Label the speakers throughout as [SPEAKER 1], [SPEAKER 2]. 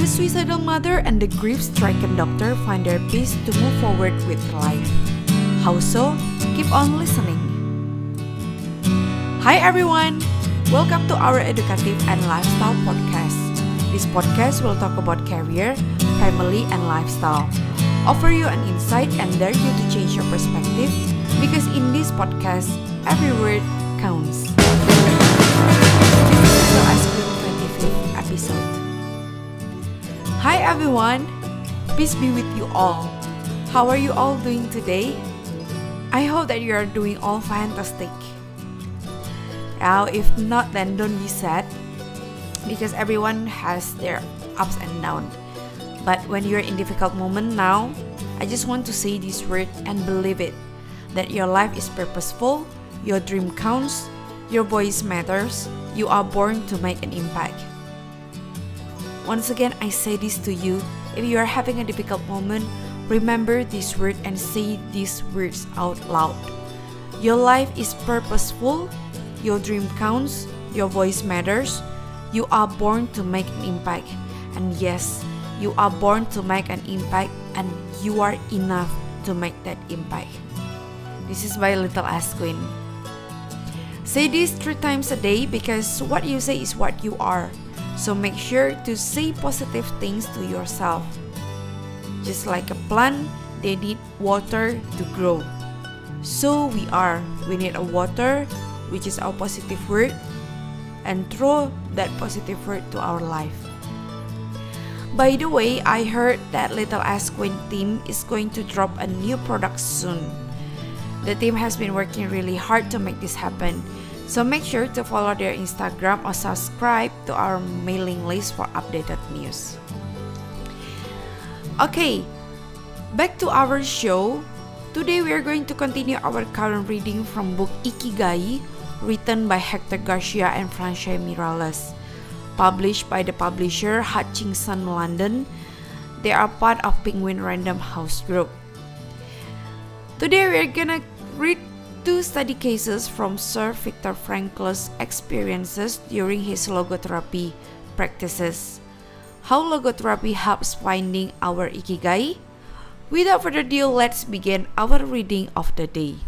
[SPEAKER 1] The suicidal mother and the grief-stricken doctor find their peace to move forward with life. How so? Keep on listening. Hi everyone! Welcome to our educative and lifestyle podcast. This podcast will talk about career, family, and lifestyle. Offer you an insight and dare you to change your perspective because in this podcast, every word counts. This is the Ice Cream 25th episode. Hi everyone! Peace be with you all. How are you all doing today? I hope that you are doing all fantastic. Now, if not, then don't be sad because everyone has their ups and downs. But when you're in difficult moment now, I just want to say this word and believe it that your life is purposeful, your dream counts, your voice matters, you are born to make an impact. Once again, I say this to you. If you are having a difficult moment, remember this word and say these words out loud. Your life is purposeful, your dream counts, your voice matters. You are born to make an impact. And yes, you are born to make an impact, and you are enough to make that impact. This is my Little Ass Queen. Say this three times a day because what you say is what you are. So make sure to say positive things to yourself. Just like a plant, they need water to grow. So we are. We need a water, which is our positive word, and throw that positive word to our life. By the way, I heard that Little Ass Queen team is going to drop a new product soon. The team has been working really hard to make this happen. So make sure to follow their Instagram or subscribe to our mailing list for updated news. Okay, back to our show. Today we are going to continue our current reading from book Ikigai, written by Hector Garcia and Frances Miralles. Published by the publisher Hutchinson London, they are part of Penguin Random House Group. Today we are gonna read two study cases from Sir Viktor Frankl's experiences during his logotherapy practices. How logotherapy helps finding our ikigai? Without further ado, let's begin our reading of the day.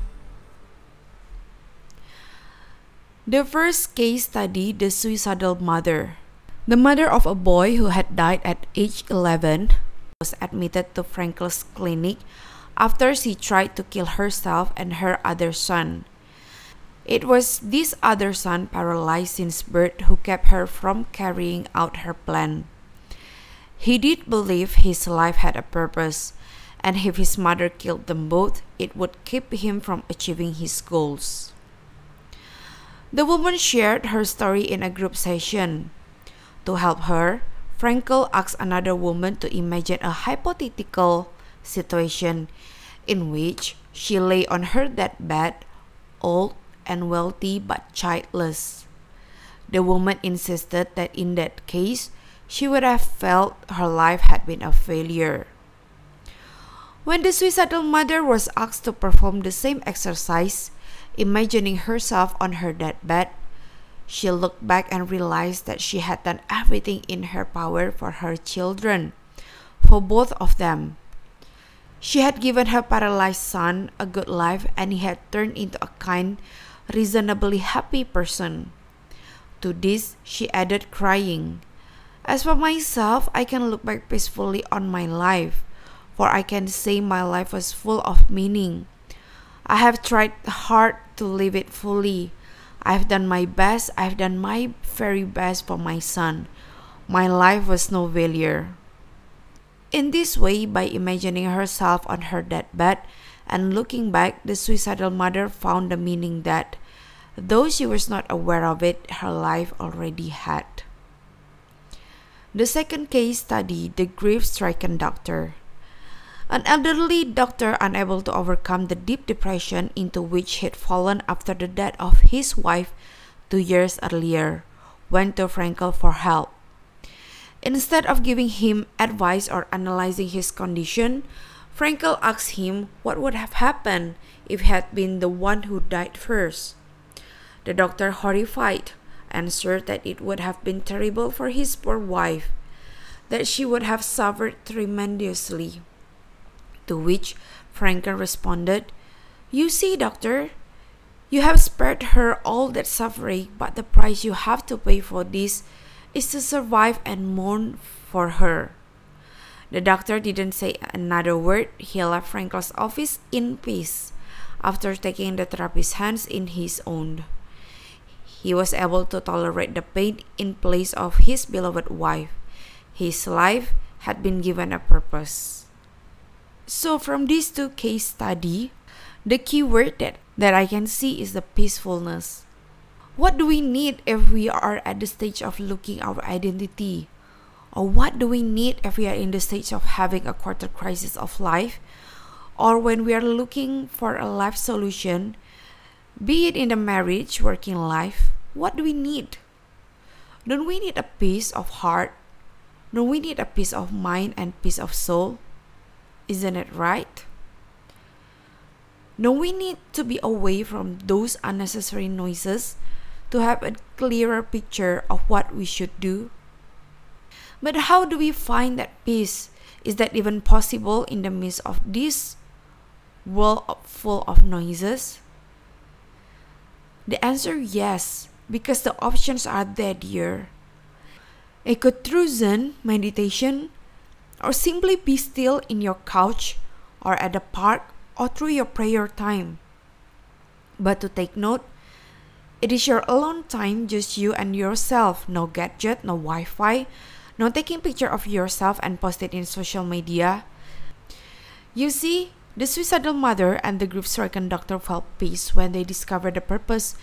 [SPEAKER 1] The first case study The Suicidal Mother. The mother of a boy who had died at age 11 was admitted to Frankl's clinic after she tried to kill herself and her other son. It was this other son, paralyzed since birth, who kept her from carrying out her plan. He did believe his life had a purpose, and if his mother killed them both, it would keep him from achieving his goals. The woman shared her story in a group session. To help her, Frankl asked another woman to imagine a hypothetical situation in which she lay on her deathbed, old and wealthy but childless. The woman insisted that in that case, she would have felt her life had been a failure. When the suicidal mother was asked to perform the same exercise, imagining herself on her deathbed, she looked back and realized that she had done everything in her power for her children, for both of them. She had given her paralyzed son a good life and he had turned into a kind, reasonably happy person. To this, she added, crying, As for myself, I can look back peacefully on my life, for I can say my life was full of meaning. I have tried hard to live it fully. I've done my best, I've done my very best for my son. My life was no failure. In this way, by imagining herself on her deathbed and looking back, the suicidal mother found the meaning that, though she was not aware of it, her life already had. The second case study The Grief Stricken Doctor. An elderly doctor, unable to overcome the deep depression into which he had fallen after the death of his wife two years earlier, went to Frankl for help. Instead of giving him advice or analyzing his condition, Frankl asked him what would have happened if he had been the one who died first. The doctor, horrified, answered that it would have been terrible for his poor wife. that she would have suffered tremendously. To which Frankl responded, You see, doctor, you have spared her all that suffering, but the price you have to pay for this is to survive and mourn for her. The doctor didn't say another word. He left Frankl's office in peace after taking the therapist's hands in his own. He was able to tolerate the pain in place of his beloved wife. His life had been given a purpose. So from these two case study, the key word that, that I can see is the peacefulness. What do we need if we are at the stage of looking our identity? Or what do we need if we are in the stage of having a quarter crisis of life? Or when we are looking for a life solution, be it in the marriage, working life, what do we need? Don't we need a peace of heart? Don't we need a peace of mind and peace of soul? Isn't it right? Don't we need to be away from those unnecessary noises to have a clearer picture of what we should do? But how do we find that peace? Is that even possible in the midst of this world full of noises? The answer yes, because the options are there, dear. It could through Zen meditation, or simply be still in your couch, or at the park, or through your prayer time. But to take note, it is your alone time, just you and yourself, no gadget, no Wi Fi, no taking picture of yourself and post it in social media. You see, the suicidal mother and the grief stricken doctor felt peace when they discovered the purpose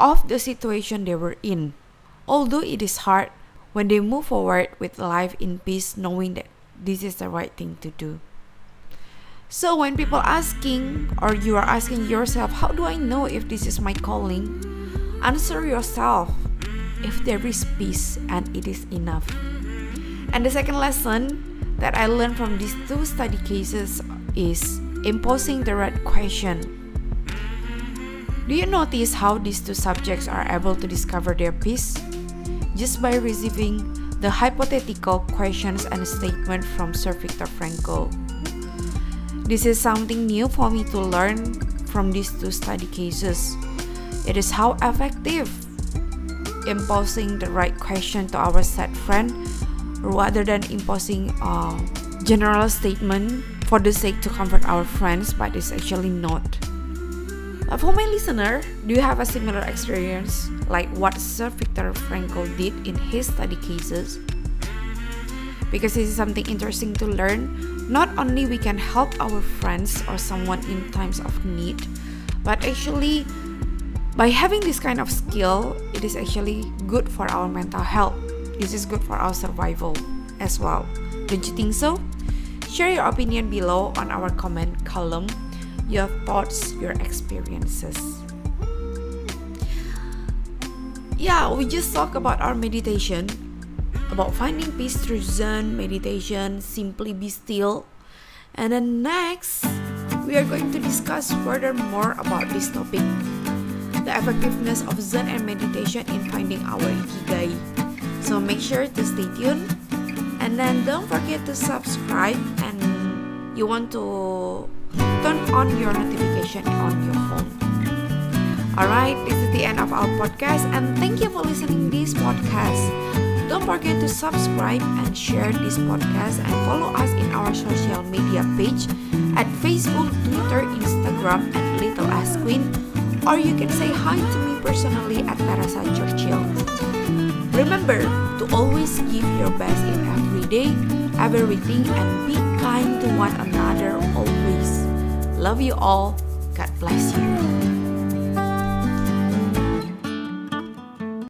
[SPEAKER 1] of the situation they were in. Although it is hard when they move forward with life in peace knowing that this is the right thing to do. So when people asking or you are asking yourself, how do I know if this is my calling? Answer yourself if there is peace and it is enough. And the second lesson that I learned from these two study cases is imposing the right question. Do you notice how these two subjects are able to discover their peace? Just by receiving the hypothetical questions and statement from Sir Viktor Frankl. This is something new for me to learn from these two study cases. It is how effective imposing the right question to our sad friend rather than imposing a general statement for the sake to comfort our friends, but it's actually not. But for my listener, do you have a similar experience like what Sir Viktor Frankl did in his study cases? Because this is something interesting to learn. Not only we can help our friends or someone in times of need, but actually by having this kind of skill, it is actually good for our mental health this is good for our survival as well. Don't you think so? Share your opinion below on our comment column, your thoughts, your experiences. Yeah, we just talked about our meditation, about finding peace through Zen meditation, simply be still. And then next, we are going to discuss further more about this topic the effectiveness of Zen and meditation in finding our Ikigai. So make sure to stay tuned and then don't forget to subscribe and you want to turn on your notification on your phone. Alright, this is the end of our podcast and thank you for listening this podcast. Don't forget to subscribe and share this podcast and follow us in our social media page at Facebook, Twitter, Instagram, and Little Ass Queen. Or you can say hi to me personally at Teresa Churchill. Remember to always give your best in every day, everything, and be kind to one another always. Love you all. God bless you.